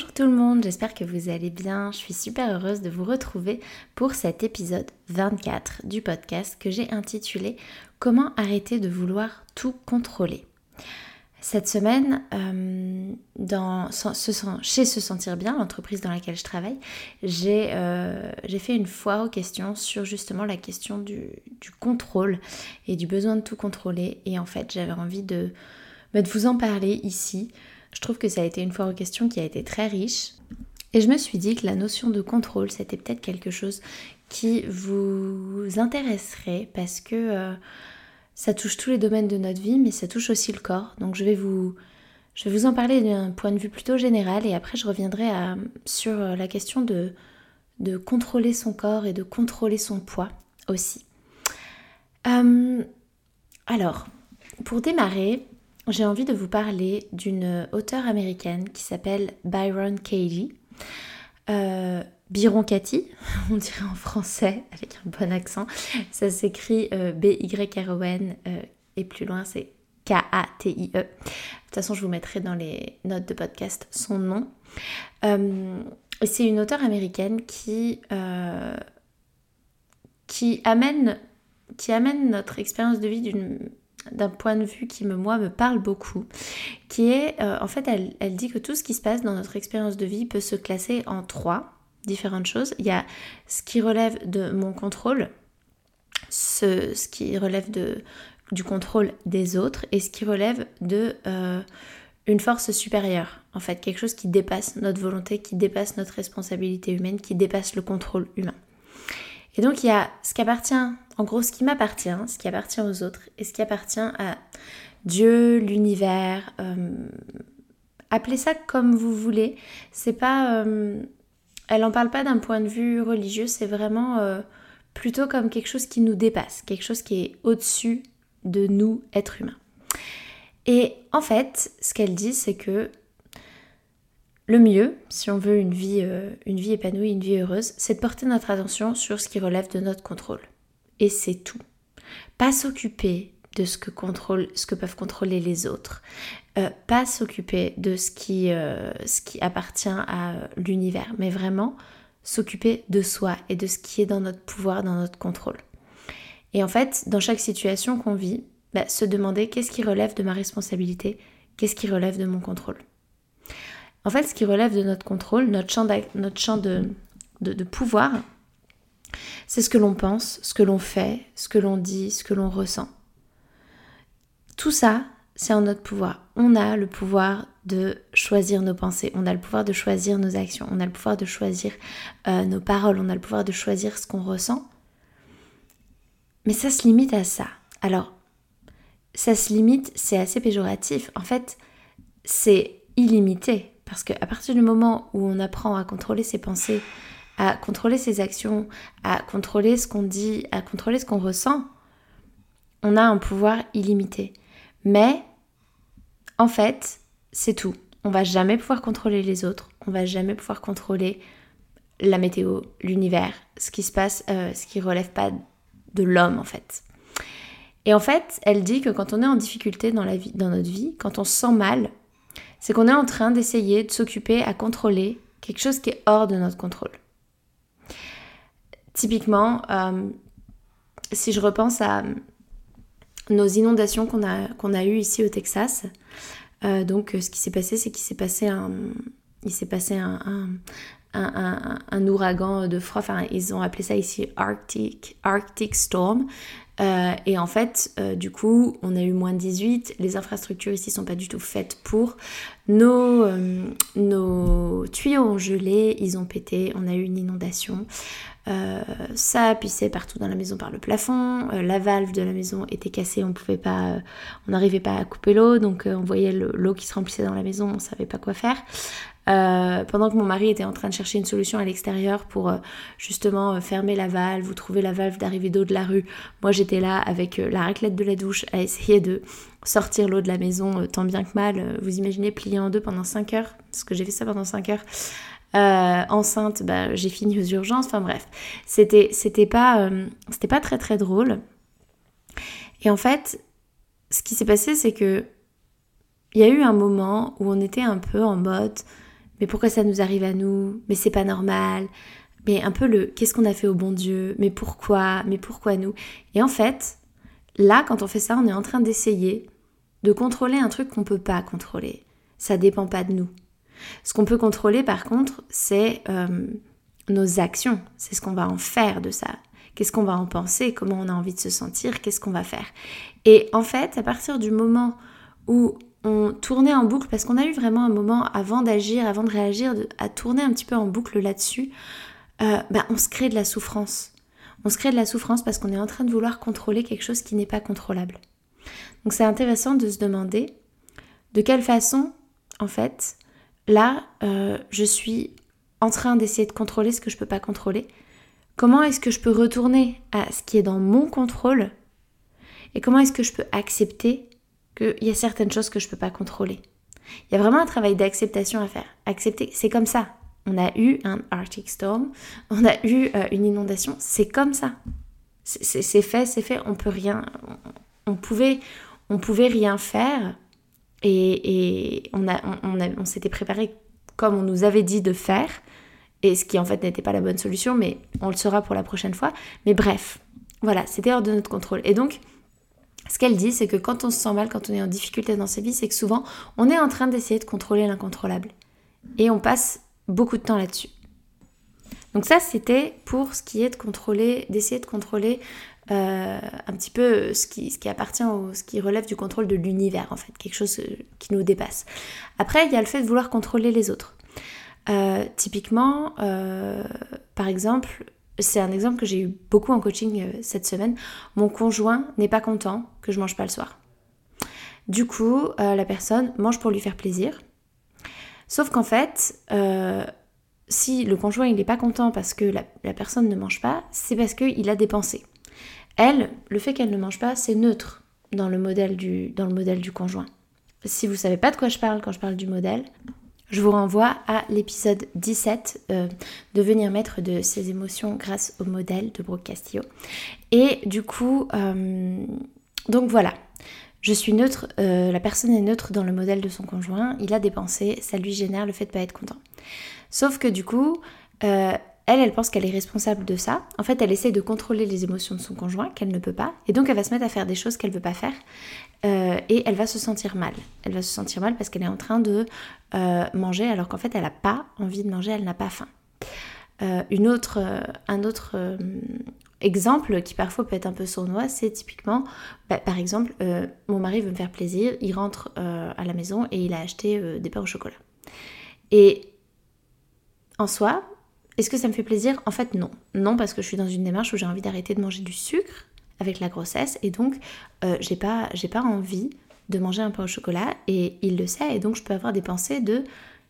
Bonjour tout le monde, j'espère que vous allez bien. Je suis super heureuse de vous retrouver pour cet épisode 24 du podcast que j'ai intitulé Comment arrêter de vouloir tout contrôler. Cette semaine, euh, chez Se Sentir Bien, l'entreprise dans laquelle je travaille, j'ai euh, fait une foire aux questions sur justement la question du, contrôle et du besoin de tout contrôler. Et en fait, j'avais envie de, bah, de vous en parler ici je trouve que ça a été une fois aux questions qui a été très riche. Et je me suis dit que la notion de contrôle, c'était peut-être quelque chose qui vous intéresserait parce que euh, ça touche tous les domaines de notre vie, mais ça touche aussi le corps. Donc je vais vous, je vais vous en parler d'un point de vue plutôt général et après je reviendrai sur euh, la question de, de contrôler son corps et de contrôler son poids aussi. Euh, alors, pour démarrer, j'ai envie de vous parler d'une auteure américaine qui s'appelle Byron Katie. Euh, Byron Cathy, on dirait en français avec un bon accent. Ça s'écrit euh, B-Y-R-O-N euh, et plus loin c'est K-A-T-I-E. De toute façon, je vous mettrai dans les notes de podcast son nom. c'est une auteure américaine qui amène notre expérience de vie d'une d'un point de vue qui me, moi me parle beaucoup, qui est euh, en fait elle, elle, dit que tout ce qui se passe dans notre expérience de vie peut se classer en trois différentes choses. Il y a ce qui relève de mon contrôle, ce, ce qui relève de, du contrôle des autres et ce qui relève de euh, une force supérieure, en fait quelque chose qui dépasse notre volonté, qui dépasse notre responsabilité humaine, qui dépasse le contrôle humain. Et donc il y a ce qui appartient en gros, ce qui m'appartient, ce qui appartient aux autres et ce qui appartient à Dieu, l'univers, euh, appelez ça comme vous voulez. C'est pas, euh, elle en parle pas d'un point de vue religieux, c'est vraiment euh, plutôt comme quelque chose qui nous dépasse, quelque chose qui est au-dessus de nous, êtres humains. Et en fait, ce qu'elle dit, c'est que le mieux, si on veut une vie, une vie épanouie, une vie heureuse, c'est de porter notre attention sur ce qui relève de notre contrôle et c'est tout. Pas s'occuper de ce que, contrôle, ce que peuvent contrôler les autres. Euh, pas s'occuper de ce qui, euh, ce qui appartient à l'univers, mais vraiment s'occuper de soi et de ce qui est dans notre pouvoir, dans notre contrôle. Et en fait, dans chaque situation qu'on vit, bah, se demander qu'est-ce qui relève de ma responsabilité, qu'est-ce qui relève de mon contrôle. En fait, ce qui relève de notre contrôle, notre champ, notre champ de, de pouvoir, c'est ce que l'on pense, ce que l'on fait, ce que l'on dit, ce que l'on ressent. Tout ça, c'est en notre pouvoir. On a le pouvoir de choisir nos pensées, on a le pouvoir de choisir nos actions, on a le pouvoir de choisir euh, nos paroles, on a le pouvoir de choisir ce qu'on ressent. Mais ça se limite à ça. Alors, ça se limite, c'est assez péjoratif. En fait, c'est illimité. Parce qu'à partir du moment où on apprend à contrôler ses pensées, à contrôler ses actions, à contrôler ce qu'on dit, à contrôler ce qu'on ressent, on a un pouvoir illimité. Mais en fait, c'est tout. On va jamais pouvoir contrôler les autres, on va jamais pouvoir contrôler la météo, l'univers, ce qui se passe, euh, ce qui relève pas de l'homme en fait. Et en fait, elle dit que quand on est en difficulté dans, la vie, dans notre vie, quand on se sent mal, c'est qu'on est en train d'essayer de s'occuper à contrôler quelque chose qui est hors de notre contrôle. Typiquement, euh, si je repense à nos inondations qu'on a, qu'on a eues ici au Texas, donc ce qui s'est passé, c'est qu'il s'est passé un, il s'est passé un, un, ouragan de froid, enfin ils ont appelé ça ici Arctic, Arctic Storm. Euh, et en fait, euh, du coup, on a eu moins de 18, les infrastructures ici sont pas du tout faites pour. Nos, euh, nos tuyaux ont gelé, ils ont pété, on a eu une inondation. Ça a pissé partout dans la maison par le plafond, la valve de la maison était cassée, on pouvait pas, on n'arrivait pas à couper l'eau, donc on voyait l'eau qui se remplissait dans la maison, on savait pas quoi faire. Euh, pendant que mon mari était en train de chercher une solution à l'extérieur pour euh, justement euh, fermer la valve ou trouver la valve d'arrivée d'eau de la rue, moi j'étais là avec la raclette de la douche à essayer de sortir l'eau de la maison tant bien que mal. Vous imaginez plier en deux pendant 5 heures, parce que j'ai fait ça pendant 5 heures. Enceinte, bah, j'ai fini aux urgences, enfin bref, c'était c'était pas, c'était pas très très drôle. Et en fait, ce qui s'est passé, c'est que il y a eu un moment où on était un peu en mode mais pourquoi ça nous arrive à nous? Mais c'est pas normal. Mais un peu le qu'est-ce qu'on a fait au bon Dieu? Mais pourquoi? Mais pourquoi nous? Et en fait, là, quand on fait ça, on est en train d'essayer de contrôler un truc qu'on peut pas contrôler. Ça dépend pas de nous. Ce qu'on peut contrôler, par contre, c'est euh, nos actions. C'est ce qu'on va en faire de ça. Qu'est-ce qu'on va en penser? Comment on a envie de se sentir? Qu'est-ce qu'on va faire? Et en fait, à partir du moment où on tournait en boucle parce qu'on a eu vraiment un moment avant d'agir, avant de réagir, à tourner un petit peu en boucle là-dessus, euh, bah, on se crée de la souffrance. On se crée de la souffrance parce qu'on est en train de vouloir contrôler quelque chose qui n'est pas contrôlable. Donc c'est intéressant de se demander de quelle façon, en fait, là, euh, je suis en train d'essayer de contrôler ce que je ne peux pas contrôler. Comment est-ce que je peux retourner à ce qui est dans mon contrôle Et comment est-ce que je peux accepter qu'il y a certaines choses que je ne peux pas contrôler? Il y a vraiment un travail d'acceptation à faire. Accepter, c'est comme ça. On a eu un Arctic Storm, on a eu euh, une inondation, c'est comme ça. C'est fait, c'est fait, on peut rien. On, pouvait, on pouvait rien faire et, on, a, on, s'était préparé comme on nous avait dit de faire, et ce qui en fait n'était pas la bonne solution, mais on le saura pour la prochaine fois. Mais bref, voilà, c'était hors de notre contrôle. Et donc, ce qu'elle dit, c'est que quand on se sent mal, quand on est en difficulté dans sa vie, c'est que souvent, on est en train d'essayer de contrôler l'incontrôlable. Et on passe beaucoup de temps là-dessus. Donc ça, c'était pour ce qui est de contrôler, d'essayer de contrôler euh, un petit peu ce qui, ce qui appartient au, ce qui relève du contrôle de l'univers, en fait, quelque chose euh, qui nous dépasse. Après, il y a le fait de vouloir contrôler les autres. Euh, typiquement, par exemple, c'est un exemple que j'ai eu beaucoup en coaching euh, cette semaine. Mon conjoint n'est pas content que je mange pas le soir. Du coup, euh, la personne mange pour lui faire plaisir. Sauf qu'en fait, euh, si le conjoint il n'est pas content parce que la, personne ne mange pas, c'est parce qu'il a dépensé. Elle, le fait qu'elle ne mange pas, c'est neutre dans le modèle du, dans le modèle du conjoint. Si vous savez pas de quoi je parle quand je parle du modèle, je vous renvoie à l'épisode 17, euh, Devenir maître de ses émotions grâce au modèle de Brooke Castillo. Et du coup, euh, donc voilà, je suis neutre, euh, la personne est neutre dans le modèle de son conjoint, il a dépensé, ça lui génère le fait de pas être content. Sauf que du coup, elle, elle pense qu'elle est responsable de ça. En fait, elle essaie de contrôler les émotions de son conjoint, qu'elle ne peut pas. Et donc, elle va se mettre à faire des choses qu'elle ne veut pas faire. Euh, et elle va se sentir mal. Elle va se sentir mal parce qu'elle est en train de euh, manger alors qu'en fait, elle n'a pas envie de manger, elle n'a pas faim. Euh, un autre exemple qui parfois peut être un peu sournois, c'est typiquement, bah, par exemple, mon mari veut me faire plaisir, il rentre à la maison et il a acheté des pains au chocolat. Et en soi, est-ce que ça me fait plaisir? En fait, non. Non, parce que je suis dans une démarche où j'ai envie d'arrêter de manger du sucre avec la grossesse et donc euh, j'ai pas, envie de manger un pain au chocolat et il le sait et donc je peux avoir des pensées de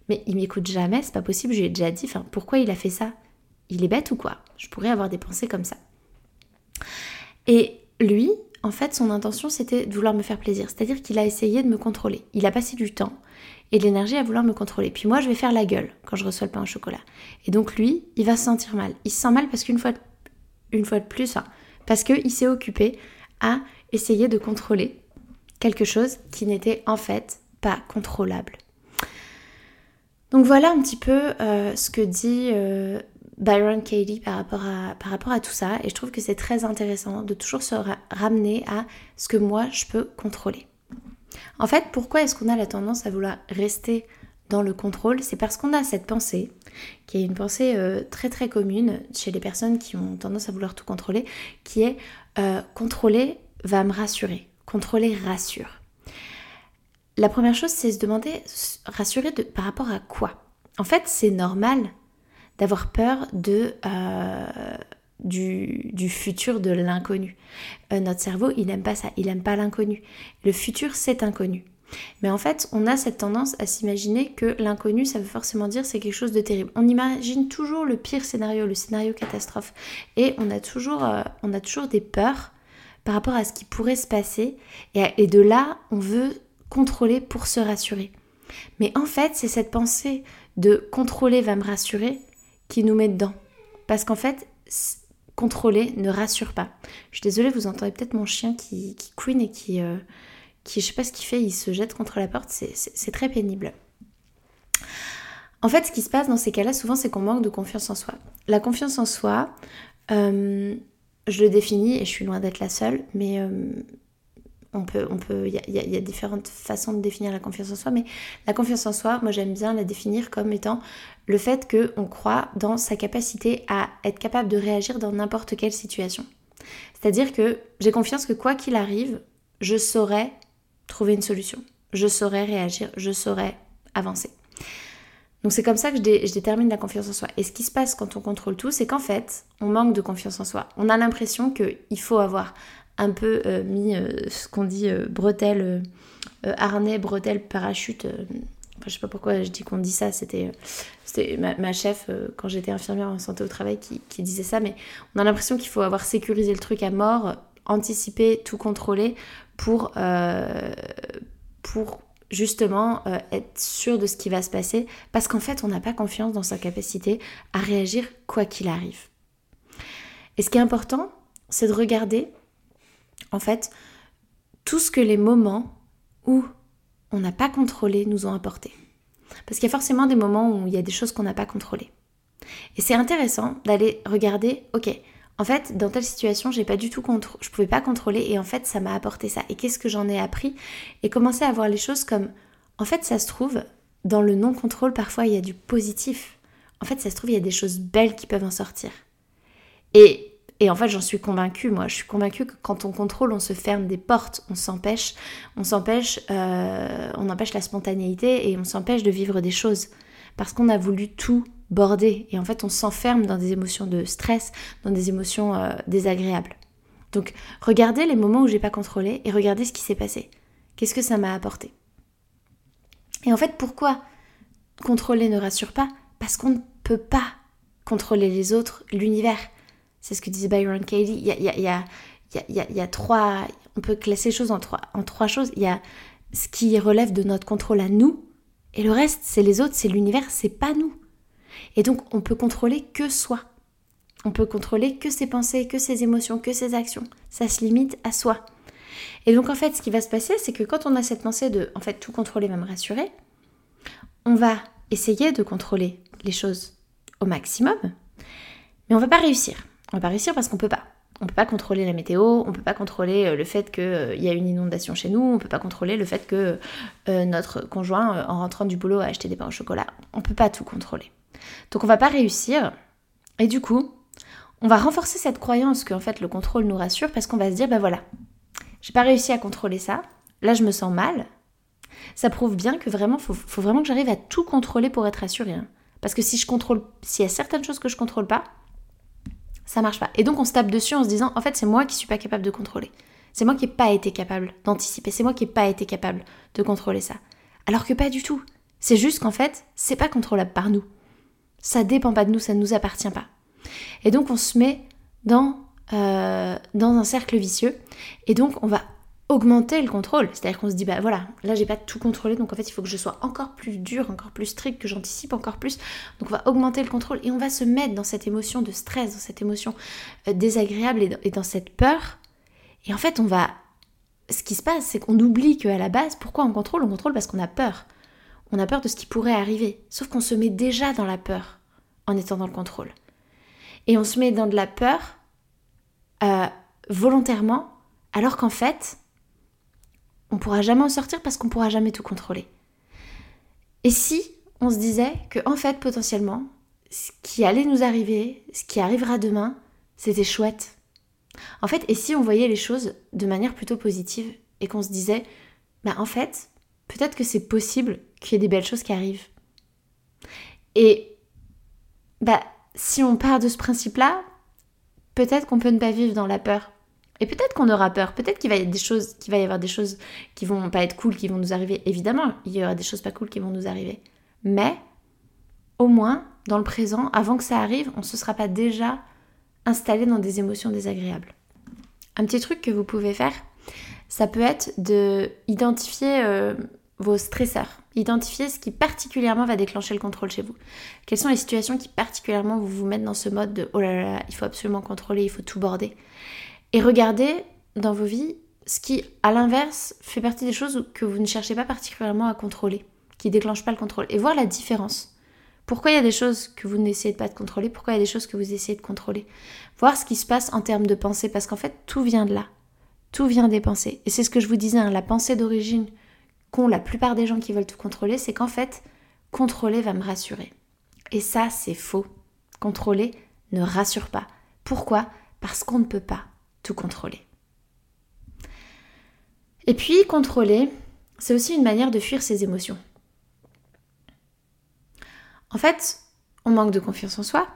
mais il m'écoute jamais, c'est pas possible, je lui ai déjà dit, enfin pourquoi il a fait ça? Il est bête ou quoi? Je pourrais avoir des pensées comme ça. Et lui, en fait, son intention c'était de vouloir me faire plaisir, c'est-à-dire qu'il a essayé de me contrôler. Il a passé du temps et de l'énergie à vouloir me contrôler. Puis moi, je vais faire la gueule quand je reçois le pain au chocolat. Et donc lui, il va se sentir mal. Il se sent mal parce qu'une fois, une fois de plus, hein, parce qu'il s'est occupé à essayer de contrôler quelque chose qui n'était en fait pas contrôlable. Donc voilà un petit peu euh, ce que dit euh, Byron Katie par rapport à tout ça. Et je trouve que c'est très intéressant de toujours se ramener à ce que moi je peux contrôler. En fait, pourquoi est-ce qu'on a la tendance à vouloir rester dans le contrôle? C'est parce qu'on a cette pensée, qui est une pensée euh, très très commune chez les personnes qui ont tendance à vouloir tout contrôler, qui est euh, contrôler va me rassurer. Contrôler rassure. La première chose, c'est se demander, rassurer de, par rapport à quoi? En fait, c'est normal d'avoir peur de, euh, du, futur de l'inconnu. Euh, notre cerveau, il n'aime pas ça, il n'aime pas l'inconnu. Le futur, c'est inconnu. Mais en fait, on a cette tendance à s'imaginer que l'inconnu, ça veut forcément dire c'est quelque chose de terrible. On imagine toujours le pire scénario, le scénario catastrophe. Et on a toujours, euh, on a toujours des peurs par rapport à ce qui pourrait se passer. Et, et de là, on veut contrôler pour se rassurer. Mais en fait, c'est cette pensée de contrôler va me rassurer qui nous met dedans. Parce qu'en fait, contrôler ne rassure pas. Je suis désolée, vous entendez peut-être mon chien qui, qui couine et qui, euh, qui, je sais pas ce qu'il fait, il se jette contre la porte, c'est très pénible. En fait, ce qui se passe dans ces cas-là, souvent, c'est qu'on manque de confiance en soi. La confiance en soi, euh, je le définis, et je suis loin d'être la seule, mais euh, on peut, on il y, a différentes façons de définir la confiance en soi, mais la confiance en soi, moi j'aime bien la définir comme étant le fait qu'on croit dans sa capacité à être capable de réagir dans n'importe quelle situation. C'est-à-dire que j'ai confiance que quoi qu'il arrive, je saurais trouver une solution, je saurais réagir, je saurais avancer. Donc c'est comme ça que je, je, détermine la confiance en soi. Et ce qui se passe quand on contrôle tout, c'est qu'en fait, on manque de confiance en soi. On a l'impression qu'il faut avoir un peu euh, mis euh, ce qu'on dit euh, bretelle, harnais, bretelle, parachute. Enfin, je sais pas pourquoi je dis qu'on dit ça, c'était ma, chef quand j'étais infirmière en santé au travail qui, qui disait ça, mais on a l'impression qu'il faut avoir sécurisé le truc à mort, anticiper, tout contrôler pour, pour justement être sûr de ce qui va se passer, parce qu'en fait on n'a pas confiance dans sa capacité à réagir quoi qu'il arrive. Et ce qui est important, c'est de regarder en fait, tout ce que les moments où on n'a pas contrôlé nous ont apporté. Parce qu'il y a forcément des moments où il y a des choses qu'on n'a pas contrôlées. Et c'est intéressant d'aller regarder, ok, en fait, dans telle situation, j'ai pas du tout contre, je pouvais pas contrôler et en fait, ça m'a apporté ça. Et qu'est-ce que j'en ai appris Et commencer à voir les choses comme, en fait, ça se trouve, dans le non-contrôle, parfois, il y a du positif. En fait, ça se trouve, il y a des choses belles qui peuvent en sortir. Et et en fait, j'en suis convaincue, moi. Je suis convaincue que quand on contrôle, on se ferme des portes, on s'empêche, on s'empêche, euh, empêche la spontanéité et on s'empêche de vivre des choses. Parce qu'on a voulu tout border. Et en fait, on s'enferme dans des émotions de stress, dans des émotions euh, désagréables. Donc, regardez les moments où j'ai pas contrôlé et regardez ce qui s'est passé. Qu'est-ce que ça m'a apporté? Et en fait, pourquoi contrôler ne rassure pas? Parce qu'on ne peut pas contrôler les autres, l'univers. C'est ce que disait Byron Katie. Il y a, il y, a, il y, a, il y, a, il y a trois. On peut classer les choses en trois, en trois choses. Il y a ce qui relève de notre contrôle à nous, et le reste, c'est les autres, c'est l'univers, c'est pas nous. Et donc, on peut contrôler que soi. On peut contrôler que ses pensées, que ses émotions, que ses actions. Ça se limite à soi. Et donc, en fait, ce qui va se passer, c'est que quand on a cette pensée de, en fait, tout contrôler va me rassurer, on va essayer de contrôler les choses au maximum, mais on va pas réussir. On va pas réussir parce qu'on peut pas. On peut pas contrôler la météo, on peut pas contrôler euh, le fait qu'il euh, y a une inondation chez nous, on peut pas contrôler le fait que euh, notre conjoint, en rentrant du boulot, a acheté des pains au chocolat. On peut pas tout contrôler. Donc on va pas réussir. Et du coup, on va renforcer cette croyance qu'en fait le contrôle nous rassure parce qu'on va se dire, bah voilà, j'ai pas réussi à contrôler ça, là je me sens mal. Ça prouve bien que vraiment, faut, faut vraiment que j'arrive à tout contrôler pour être rassurée. Hein. Parce que si je contrôle, s'il y a certaines choses que je contrôle pas, ça marche pas. Et donc on se tape dessus en se disant en fait c'est moi qui suis pas capable de contrôler. C'est moi qui n'ai pas été capable d'anticiper, c'est moi qui n'ai pas été capable de contrôler ça. Alors que pas du tout. C'est juste qu'en fait, c'est pas contrôlable par nous. Ça dépend pas de nous, ça ne nous appartient pas. Et donc on se met dans, euh, dans un cercle vicieux. Et donc on va augmenter le contrôle. C'est-à-dire qu'on se dit, bah voilà, là j'ai pas tout contrôlé, donc en fait il faut que je sois encore plus dur, encore plus strict, que j'anticipe encore plus. Donc on va augmenter le contrôle et on va se mettre dans cette émotion de stress, dans cette émotion euh, désagréable et dans, cette peur. Et en fait on va... Ce qui se passe, c'est qu'on oublie qu'à la base, pourquoi on contrôle? On contrôle parce qu'on a peur. On a peur de ce qui pourrait arriver. Sauf qu'on se met déjà dans la peur en étant dans le contrôle. Et on se met dans de la peur euh, volontairement, alors qu'en fait, on pourra jamais en sortir parce qu'on pourra jamais tout contrôler. Et si on se disait que en fait potentiellement ce qui allait nous arriver, ce qui arrivera demain, c'était chouette. En fait, et si on voyait les choses de manière plutôt positive et qu'on se disait, bah en fait, peut-être que c'est possible qu'il y ait des belles choses qui arrivent. Et bah si on part de ce principe-là, peut-être qu'on peut ne pas vivre dans la peur. Et peut-être qu'on aura peur, peut-être qu'il va y avoir des choses, qu'il va qui vont pas être cool, qui vont nous arriver. Évidemment, il y aura des choses pas cool qui vont nous arriver. Mais au moins, dans le présent, avant que ça arrive, on ne se sera pas déjà installé dans des émotions désagréables. Un petit truc que vous pouvez faire, ça peut être de identifier euh, vos stresseurs, identifier ce qui particulièrement va déclencher le contrôle chez vous. Quelles sont les situations qui particulièrement vous vous mettent dans ce mode de oh là là, il faut absolument contrôler, il faut tout border. Et regardez dans vos vies ce qui, à l'inverse, fait partie des choses que vous ne cherchez pas particulièrement à contrôler, qui déclenchent pas le contrôle, et voir la différence. Pourquoi il y a des choses que vous n'essayez pas de contrôler Pourquoi il y a des choses que vous essayez de contrôler? Voir ce qui se passe en termes de pensée, parce qu'en fait, tout vient de là. Tout vient des pensées. Et c'est ce que je vous disais, hein, la pensée d'origine qu'ont la plupart des gens qui veulent tout contrôler, c'est qu'en fait, contrôler va me rassurer. Et ça, c'est faux. Contrôler ne rassure pas. Pourquoi? Parce qu'on ne peut pas tout contrôler. Et puis, contrôler, c'est aussi une manière de fuir ses émotions. En fait, on manque de confiance en soi,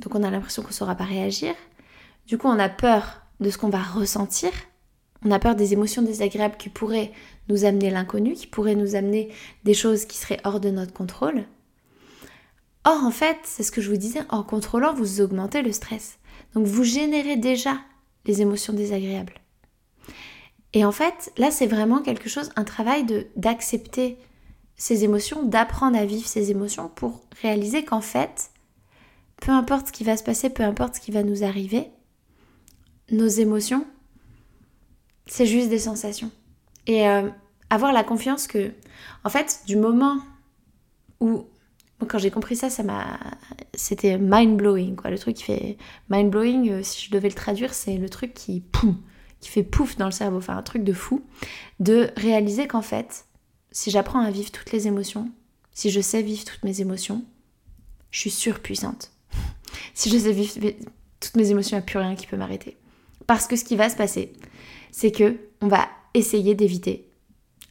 donc on a l'impression qu'on ne saura pas réagir. Du coup, on a peur de ce qu'on va ressentir. On a peur des émotions désagréables qui pourraient nous amener l'inconnu, qui pourraient nous amener des choses qui seraient hors de notre contrôle. Or, en fait, c'est ce que je vous disais, en contrôlant, vous augmentez le stress. Donc, vous générez déjà les émotions désagréables. Et en fait, là, c'est vraiment quelque chose, un travail d'accepter ces émotions, d'apprendre à vivre ces émotions pour réaliser qu'en fait, peu importe ce qui va se passer, peu importe ce qui va nous arriver, nos émotions, c'est juste des sensations. Et euh, avoir la confiance que, en fait, du moment où, quand j'ai compris ça, c'était mind blowing, quoi. Le truc qui fait mind blowing, euh, si je devais le traduire, c'est le truc qui, qui fait pouf dans le cerveau, enfin un truc de fou, de réaliser qu'en fait, si j'apprends à vivre toutes les émotions, si je sais vivre toutes mes émotions, je suis surpuissante. si je sais vivre toutes mes émotions, il n'y a plus rien qui peut m'arrêter. Parce que ce qui va se passer, c'est que on va essayer d'éviter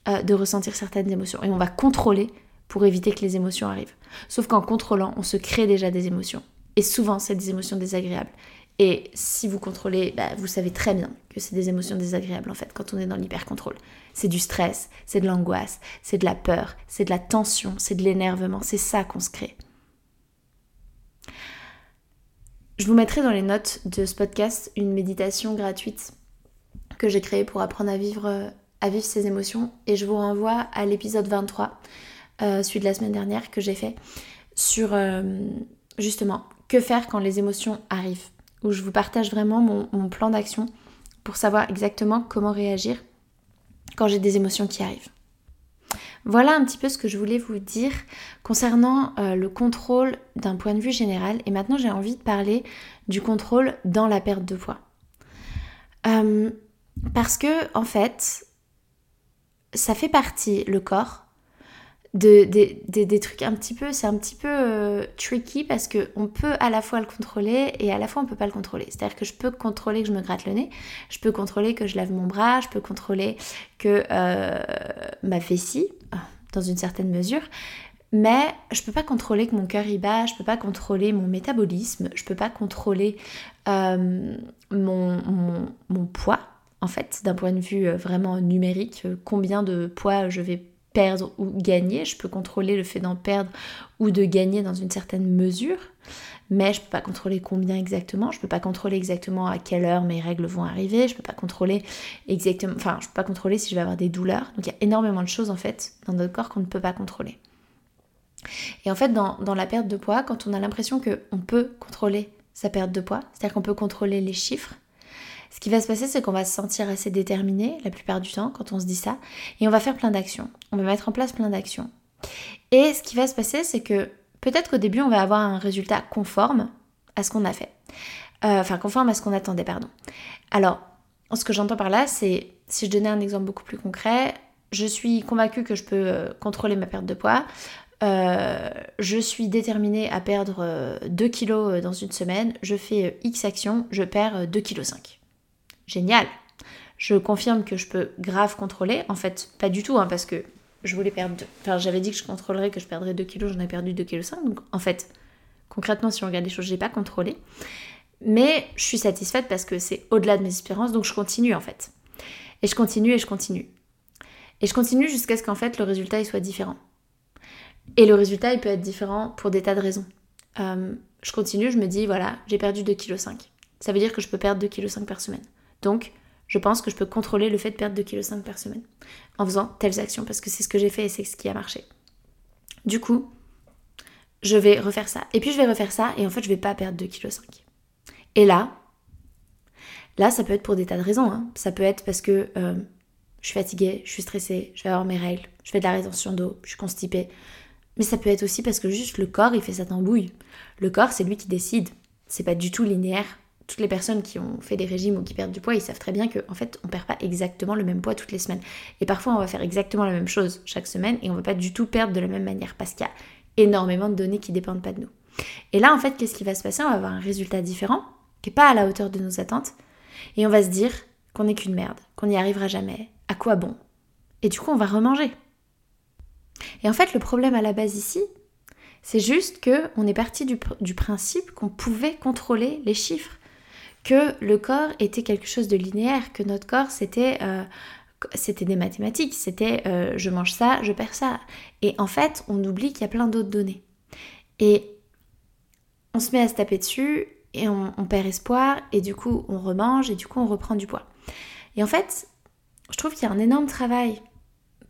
euh, de ressentir certaines émotions et on va contrôler pour éviter que les émotions arrivent. Sauf qu'en contrôlant, on se crée déjà des émotions. Et souvent, c'est des émotions désagréables. Et si vous contrôlez, bah, vous savez très bien que c'est des émotions désagréables en fait quand on est dans l'hyper-contrôle. C'est du stress, c'est de l'angoisse, c'est de la peur, c'est de la tension, c'est de l'énervement, c'est ça qu'on se crée. Je vous mettrai dans les notes de ce podcast une méditation gratuite que j'ai créée pour apprendre à vivre, à vivre ses émotions et je vous renvoie à l'épisode 23, euh, celui de la semaine dernière que j'ai fait sur euh, justement que faire quand les émotions arrivent où je vous partage vraiment mon, plan d'action pour savoir exactement comment réagir quand j'ai des émotions qui arrivent. Voilà un petit peu ce que je voulais vous dire concernant euh, le contrôle d'un point de vue général. Et maintenant, j'ai envie de parler du contrôle dans la perte de poids. Parce que, en fait, ça fait partie, le corps, de, des trucs un petit peu, c'est un petit peu euh, tricky parce qu'on peut à la fois le contrôler et à la fois on peut pas le contrôler. C'est-à-dire que je peux contrôler que je me gratte le nez, je peux contrôler que je lève mon bras, je peux contrôler que euh, ma vessie, dans une certaine mesure, mais je peux pas contrôler que mon cœur y bat, je peux pas contrôler mon métabolisme, je peux pas contrôler euh, mon, mon, poids, en fait, d'un point de vue vraiment numérique, combien de poids je vais perdre ou gagner. Je peux contrôler le fait d'en perdre ou de gagner dans une certaine mesure, mais je peux pas contrôler combien exactement. Je peux pas contrôler exactement à quelle heure mes règles vont arriver. Je peux pas contrôler exactement, enfin, je peux pas contrôler si je vais avoir des douleurs. Donc il y a énormément de choses en fait dans notre corps qu'on ne peut pas contrôler. Et en fait, dans, dans la perte de poids, quand on a l'impression qu'on peut contrôler sa perte de poids, c'est-à-dire qu'on peut contrôler les chiffres, ce qui va se passer, c'est qu'on va se sentir assez déterminé la plupart du temps quand on se dit ça, et on va faire plein d'actions. On va mettre en place plein d'actions. Et ce qui va se passer, c'est que peut-être qu'au début, on va avoir un résultat conforme à ce qu'on a fait. Euh, enfin, conforme à ce qu'on attendait, pardon. Alors, ce que j'entends par là, c'est, si je donnais un exemple beaucoup plus concret, je suis convaincue que je peux euh, contrôler ma perte de poids. Euh, je suis déterminée à perdre 2 euh, kilos dans une semaine. Je fais X actions, je perds 2,5 kg. Génial Je confirme que je peux grave contrôler. En fait, pas du tout, hein, parce que je voulais perdre. Enfin, j'avais dit que je contrôlerais, que je perdrais 2 kilos, j'en ai perdu 2,5 kg. Donc, en fait, concrètement, si on regarde les choses, j'ai pas contrôlé. Mais je suis satisfaite parce que c'est au-delà de mes espérances, donc je continue en fait. Et je continue et je continue. Et je continue jusqu'à ce qu'en fait le résultat il soit différent. Et le résultat il peut être différent pour des tas de raisons. Euh, je continue, je me dis voilà, j'ai perdu 2,5 kg. Ça veut dire que je peux perdre 2,5 kg par semaine. Donc je pense que je peux contrôler le fait de perdre 2,5 kg par semaine en faisant telles actions parce que c'est ce que j'ai fait et c'est ce qui a marché. Du coup, je vais refaire ça. Et puis je vais refaire ça et en fait je vais pas perdre 2,5 kg. Et là, là ça peut être pour des tas de raisons. Hein. Ça peut être parce que euh, je suis fatiguée, je suis stressée, je vais avoir mes règles, je fais de la rétention d'eau, je suis constipée. Mais ça peut être aussi parce que juste le corps, il fait sa tambouille. Le corps, c'est lui qui décide. C'est pas du tout linéaire. Toutes les personnes qui ont fait des régimes ou qui perdent du poids, ils savent très bien qu'en en fait, on perd pas exactement le même poids toutes les semaines. Et parfois, on va faire exactement la même chose chaque semaine et on va pas du tout perdre de la même manière parce qu'il y a énormément de données qui dépendent pas de nous. Et là, en fait, qu'est-ce qui va se passer? On va avoir un résultat différent qui n'est pas à la hauteur de nos attentes. Et on va se dire qu'on n'est qu'une merde, qu'on n'y arrivera jamais, à quoi bon? Et du coup, on va remanger. Et en fait, le problème à la base ici, c'est juste que on est parti du, principe qu'on pouvait contrôler les chiffres, que le corps était quelque chose de linéaire, que notre corps c'était euh, c'était des mathématiques, c'était euh, je mange ça, je perds ça. Et en fait, on oublie qu'il y a plein d'autres données. Et on se met à se taper dessus et on, perd espoir et du coup on remange et du coup on reprend du poids. Et en fait, je trouve qu'il y a un énorme travail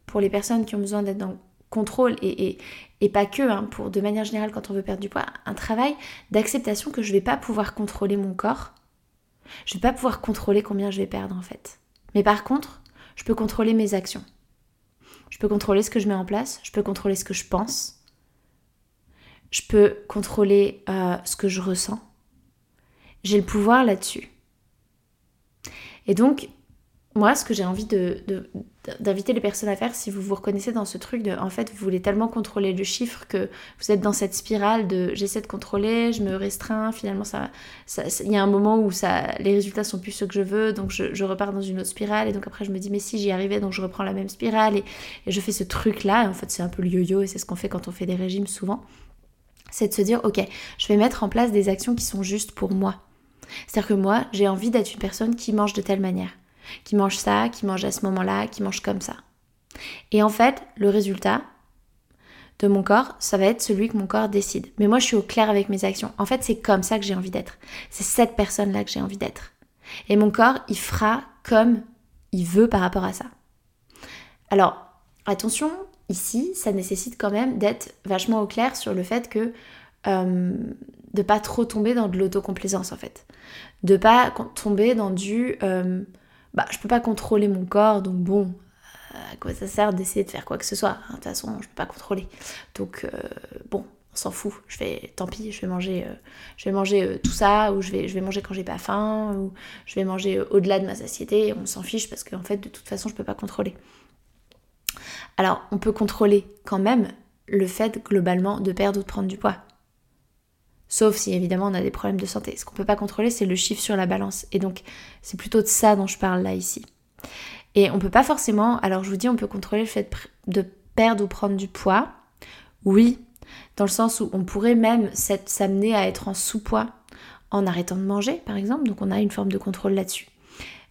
pour les personnes qui ont besoin d'être dans le contrôle et, et, pas que, hein, pour de manière générale quand on veut perdre du poids, un travail d'acceptation que je vais pas pouvoir contrôler mon corps. Je vais pas pouvoir contrôler combien je vais perdre en fait. Mais par contre, je peux contrôler mes actions. Je peux contrôler ce que je mets en place, je peux contrôler ce que je pense, je peux contrôler euh, ce que je ressens, j'ai le pouvoir là-dessus. Et donc, moi, ce que j'ai envie de, d'inviter les personnes à faire, si vous vous reconnaissez dans ce truc en fait, vous voulez tellement controler le chiffre que vous êtes dans cette spirale de j'essaie de contrôler, je me restreins, finalement, ça, il y a un moment où ça, les résultats sont plus ceux que je veux, donc je, repars dans une autre spirale, et donc après je me dis, mais si j'y arrivais, donc je reprends la même spirale, et, je fais ce truc-là, en fait, c'est un peu le yo-yo, et c'est ce qu'on fait quand on fait des régimes souvent, c'est de se dire, ok, je vais mettre en place des actions qui sont justes pour moi. C'est-à-dire que moi, j'ai envie d'être une personne qui mange de telle manière, qui mange ça, qui mange à ce moment-là, qui mange comme ça. Et en fait, le résultat de mon corps, ça va être celui que mon corps décide. Mais moi, je suis au clair avec mes actions. En fait, c'est comme ça que j'ai envie d'être. C'est cette personne-là que j'ai envie d'être. Et mon corps, il fera comme il veut par rapport à ça. Alors, attention, ici, ça nécessite quand même d'être vachement au clair sur le fait que euh, de pas trop tomber dans de l'autocomplaisance en fait. De pas tomber dans du euh, bah je peux pas contrôler mon corps donc bon à quoi ça sert d'essayer de faire quoi que ce soit hein, De toute façon je peux pas contrôler. Donc euh, bon on s'en fout. Je vais tant pis je vais manger euh, je vais manger tout ça ou je vais je vais manger quand j'ai pas faim ou je vais manger au-delà de ma satiété. On s'en fiche parce qu'en fait de toute façon je peux pas contrôler. Alors on peut contrôler quand même le fait globalement de perdre ou de prendre du poids. Sauf si évidemment on a des problèmes de santé. Ce qu'on peut pas contrôler, c'est le chiffre sur la balance. Et donc, c'est plutôt de ça dont je parle là ici. Et on peut pas forcément. Alors, je vous dis, on peut contrôler le fait de perdre ou prendre du poids. Oui, dans le sens où on pourrait même s'amener à être en sous-poids en arrêtant de manger, par exemple. Donc, on a une forme de contrôle là-dessus.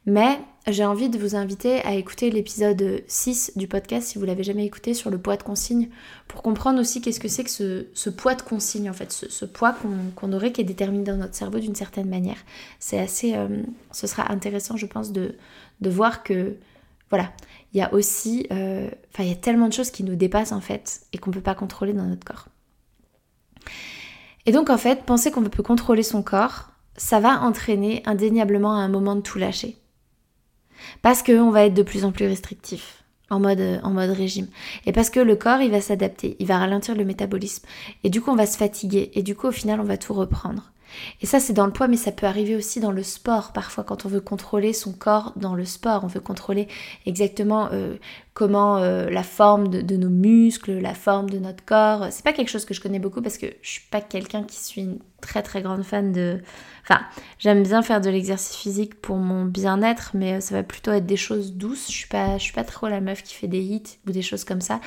Mais j'ai envie de vous inviter à écouter l'épisode 6 du podcast si vous l'avez jamais écouté sur le poids de consigne pour comprendre aussi qu'est-ce que c'est que ce, poids de consigne en fait, ce, poids qu'on aurait qui est déterminé dans notre cerveau d'une certaine manière. C'est assez, euh, ce sera intéressant je pense de, voir que voilà, il y a aussi, euh, enfin il y a tellement de choses qui nous dépassent en fait et qu'on ne peut pas contrôler dans notre corps. Et donc en fait, penser qu'on peut contrôler son corps, ça va entraîner indéniablement à un moment de tout lâcher. Parce qu'on va être de plus en plus restrictif en mode, en mode régime. Et parce que le corps, il va s'adapter, il va ralentir le métabolisme. Et du coup, on va se fatiguer. Et du coup, au final, on va tout reprendre. Et ça, c'est dans le poids, mais ça peut arriver aussi dans le sport. Parfois, quand on veut contrôler son corps dans le sport, on veut contrôler exactement euh, comment euh, la forme de, nos muscles, la forme de notre corps. C'est pas quelque chose que je connais beaucoup parce que je suis pas quelqu'un qui suis une très très grande fan de. Enfin, j'aime bien faire de l'exercice physique pour mon bien-être, mais euh, ça va plutôt être des choses douces. Je suis pas, je suis pas trop la meuf qui fait des hits ou des choses comme ça.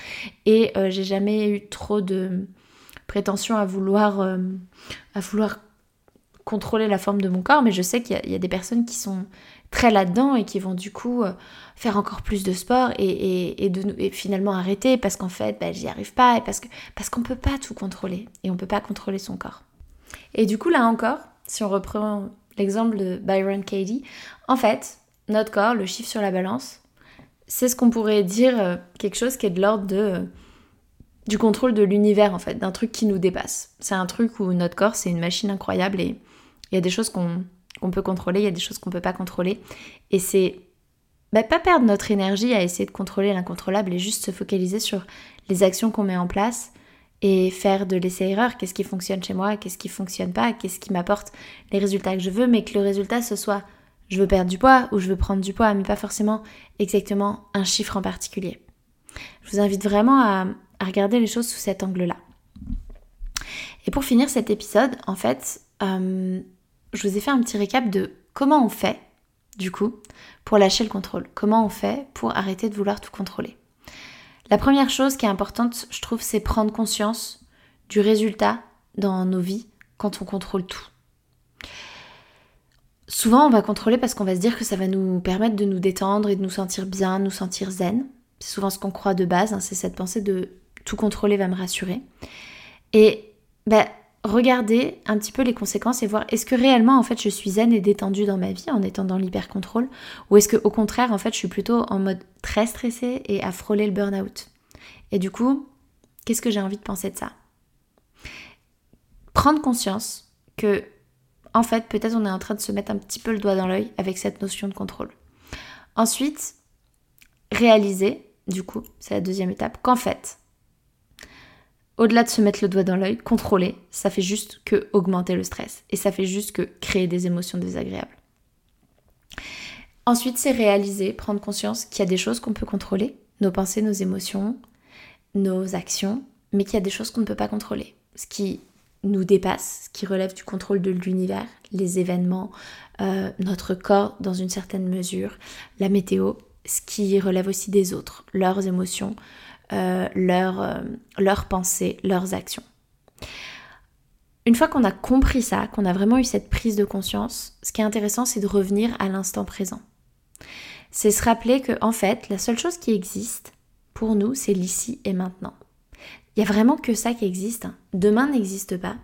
Et j'ai jamais eu trop de prétention à vouloir, à vouloir contrôler la forme de mon corps, mais je sais qu'il y, a des personnes qui sont très là-dedans et qui vont du coup euh, faire encore plus de sport et, finalement arrêter parce qu'en fait bah, j'y arrive pas et parce que parce qu'on peut pas tout contrôler et on peut pas contrôler son corps. Et du coup là encore, si on reprend l'exemple de Byron Katie, en fait notre corps, le chiffre sur la balance, c'est ce qu'on pourrait dire euh, quelque chose qui est de l'ordre de euh, du contrôle de l'univers en fait, d'un truc qui nous dépasse. C'est un truc où notre corps c'est une machine incroyable et il y a des choses qu'on peut contrôler, il y a des choses qu'on peut pas contrôler. Et c'est bah, pas perdre notre énergie à essayer de contrôler l'incontrôlable et juste se focaliser sur les actions qu'on met en place et faire de l'essai-erreur. Qu'est-ce qui fonctionne chez moi, qu'est-ce qui fonctionne pas, qu'est-ce qui m'apporte les résultats que je veux, mais que le résultat ce soit je veux perdre du poids ou je veux prendre du poids, mais pas forcément exactement un chiffre en particulier. Je vous invite vraiment à, à regarder les choses sous cet angle-là. Et pour finir cet épisode, en fait, euh, je vous ai fait un petit récap de comment on fait, du coup, pour lâcher le contrôle. Comment on fait pour arrêter de vouloir tout contrôler. La première chose qui est importante, je trouve, c'est prendre conscience du résultat dans nos vies quand on contrôle tout. Souvent, on va contrôler parce qu'on va se dire que ça va nous permettre de nous détendre et de nous sentir bien, nous sentir zen. C'est souvent ce qu'on croit de base, hein, c'est cette pensée de tout contrôler va me rassurer. Et ben, regarder un petit peu les conséquences et voir est-ce que réellement en fait je suis zen et détendue dans ma vie en étant dans l'hyper-contrôle ou est-ce que au contraire en fait je suis plutôt en mode très stressée et à frôler le burn-out. Et du coup, qu'est-ce que j'ai envie de penser de ça? Prendre conscience que en fait peut-être on est en train de se mettre un petit peu le doigt dans l'œil avec cette notion de contrôle. Ensuite, réaliser, du coup, c'est la deuxième étape, qu'en fait, au-delà de se mettre le doigt dans l'œil, contrôler, ça fait juste que augmenter le stress et ça fait juste que créer des émotions désagréables. Ensuite, c'est réaliser, prendre conscience qu'il y a des choses qu'on peut contrôler, nos pensées, nos émotions, nos actions, mais qu'il y a des choses qu'on ne peut pas contrôler. Ce qui nous dépasse, ce qui relève du contrôle de l'univers, les événements, euh, notre corps dans une certaine mesure, la météo, ce qui relève aussi des autres, leurs émotions, euh, euh, leurs pensées, leurs actions. Une fois qu'on a compris ça, qu'on a vraiment eu cette prise de conscience, ce qui est intéressant, c'est de revenir à l'instant présent. C'est se rappeler que, en fait, la seule chose qui existe pour nous, c'est l'ici et maintenant. Il y a vraiment que ça qui existe. Demain n'existe pas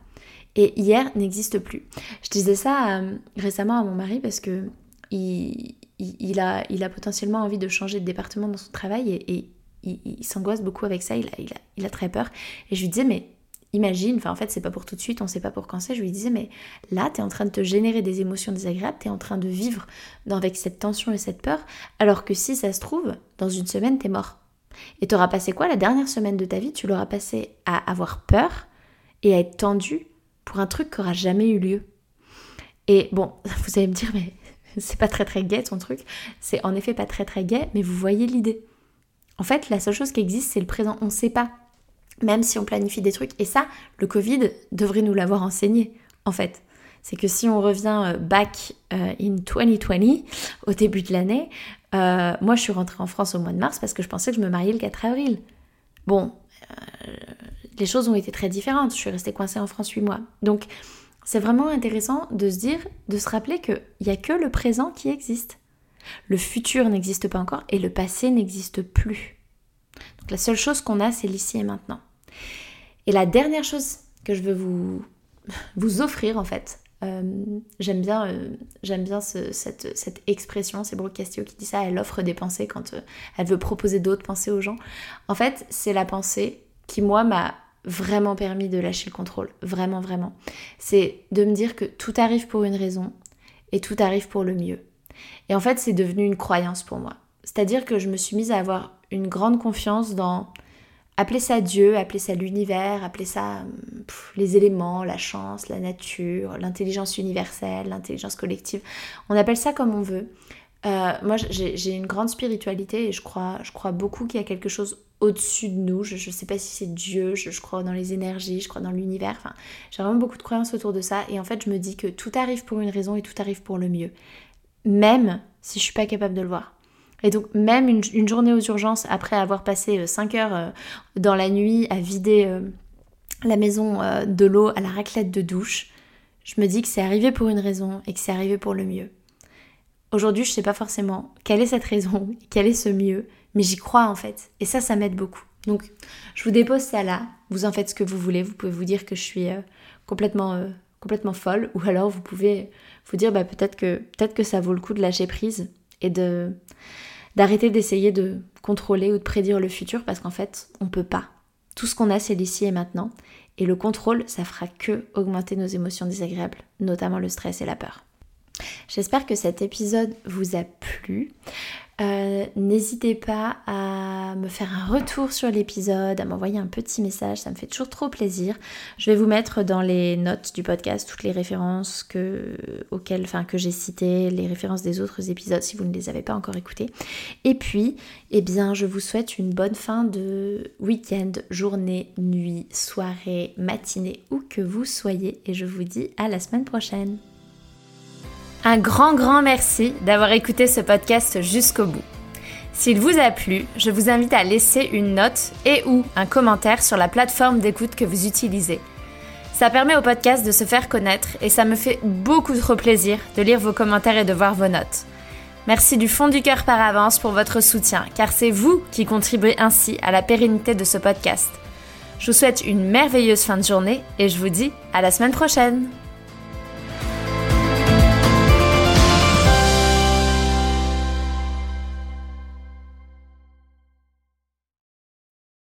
et hier n'existe plus. Je disais ça euh, récemment à mon mari parce que il, a, il a potentiellement envie de changer de département dans son travail et il, s'angoisse beaucoup avec ça, il a, il, a, très peur. Et je lui disais, mais imagine, enfin en fait c'est pas pour tout de suite, on sait pas pour quand c'est, je lui disais, mais là tu es en train de te générer des émotions désagréables, tu es en train de vivre avec cette tension et cette peur, alors que si ça se trouve, dans une semaine tu es mort. Et tu auras passé quoi la dernière semaine de ta vie? Tu l'auras passé à avoir peur et à être tendu pour un truc qui aura jamais eu lieu. Et bon, vous allez me dire, mais c'est pas très très gai ton truc. C'est en effet pas très très gai, mais vous voyez l'idée. En fait, la seule chose qui existe, c'est le présent. On ne sait pas, même si on planifie des trucs. Et ça, le Covid devrait nous l'avoir enseigné, en fait. C'est que si on revient euh, back euh, in 2020, au début de l'année, euh, moi je suis rentrée en France au mois de mars parce que je pensais que je me mariais le 4 avril. Bon, les choses ont été très différentes. Je suis restée coincée en France 8 mois. Donc, c'est vraiment intéressant de se dire, de se rappeler qu'il n'y a que le présent qui existe. Le futur n'existe pas encore et le passé n'existe plus. Donc la seule chose qu'on a, c'est l'ici et maintenant. Et la dernière chose que je veux vous, vous offrir, en fait, euh, j'aime bien, euh, j'aime bien cette, cette, expression, c'est Brooke Castillo qui dit ça, elle offre des pensées quand euh, elle veut proposer d'autres pensées aux gens. En fait, c'est la pensée qui, moi, m'a vraiment permis de lâcher le contrôle, vraiment, vraiment. C'est de me dire que tout arrive pour une raison et tout arrive pour le mieux. Et en fait, c'est devenu une croyance pour moi. C'est-à-dire que je me suis mise à avoir une grande confiance dans appelez ça Dieu, appelez ça l'univers, appelez ça les éléments, la chance, la nature, l'intelligence universelle, l'intelligence collective. On appelle ça comme on veut. Euh, moi, j'ai une grande spiritualité et je crois, je crois beaucoup qu'il y a quelque chose au-dessus de nous. Je ne sais pas si c'est Dieu, je, crois dans les énergies, je crois dans l'univers. Enfin, j'ai vraiment beaucoup de croyances autour de ça. Et en fait, je me dis que tout arrive pour une raison et tout arrive pour le mieux. Même si je suis pas capable de le voir. Et donc, même une, journée aux urgences, après avoir passé 5 euh, heures euh, dans la nuit à vider la maison de l'eau à la raclette de douche, je me dis que c'est arrivé pour une raison et que c'est arrivé pour le mieux. Aujourd'hui, je sais pas forcément quelle est cette raison, quel est ce mieux, mais j'y crois en fait. Et ça, ça m'aide beaucoup. Donc, je vous dépose ça là. Vous en faites ce que vous voulez. Vous pouvez vous dire que je suis euh, complètement, euh, complètement folle, ou alors vous pouvez vous dire bah, peut-être que peut-être que ça vaut le coup de lâcher prise et de d'arrêter d'essayer de contrôler ou de prédire le futur parce qu'en fait, on peut pas. Tout ce qu'on a, c'est l'ici et maintenant. Et le contrôle, ça fera que augmenter nos émotions désagréables, notamment le stress et la peur. J'espère que cet épisode vous a plu. Euh, n'hésitez pas à me faire un retour sur l'épisode, à m'envoyer un petit message, ça me fait toujours trop plaisir. Je vais vous mettre dans les notes du podcast toutes les références que, auxquelles, enfin, que j'ai citées, les références des autres épisodes si vous ne les avez pas encore écoutés. Et puis, eh bien, je vous souhaite une bonne fin de week-end, journée, nuit, soirée, matinée, où que vous soyez. Et je vous dis à la semaine prochaine. Un grand grand merci d'avoir écouté ce podcast jusqu'au bout. S'il vous a plu, je vous invite à laisser une note et ou un commentaire sur la plateforme d'écoute que vous utilisez. Ça permet au podcast de se faire connaître et ça me fait beaucoup trop plaisir de lire vos commentaires et de voir vos notes. Merci du fond du cœur par avance pour votre soutien, car c'est vous qui contribuez ainsi à la pérennité de ce podcast. Je vous souhaite une merveilleuse fin de journée et je vous dis à la semaine prochaine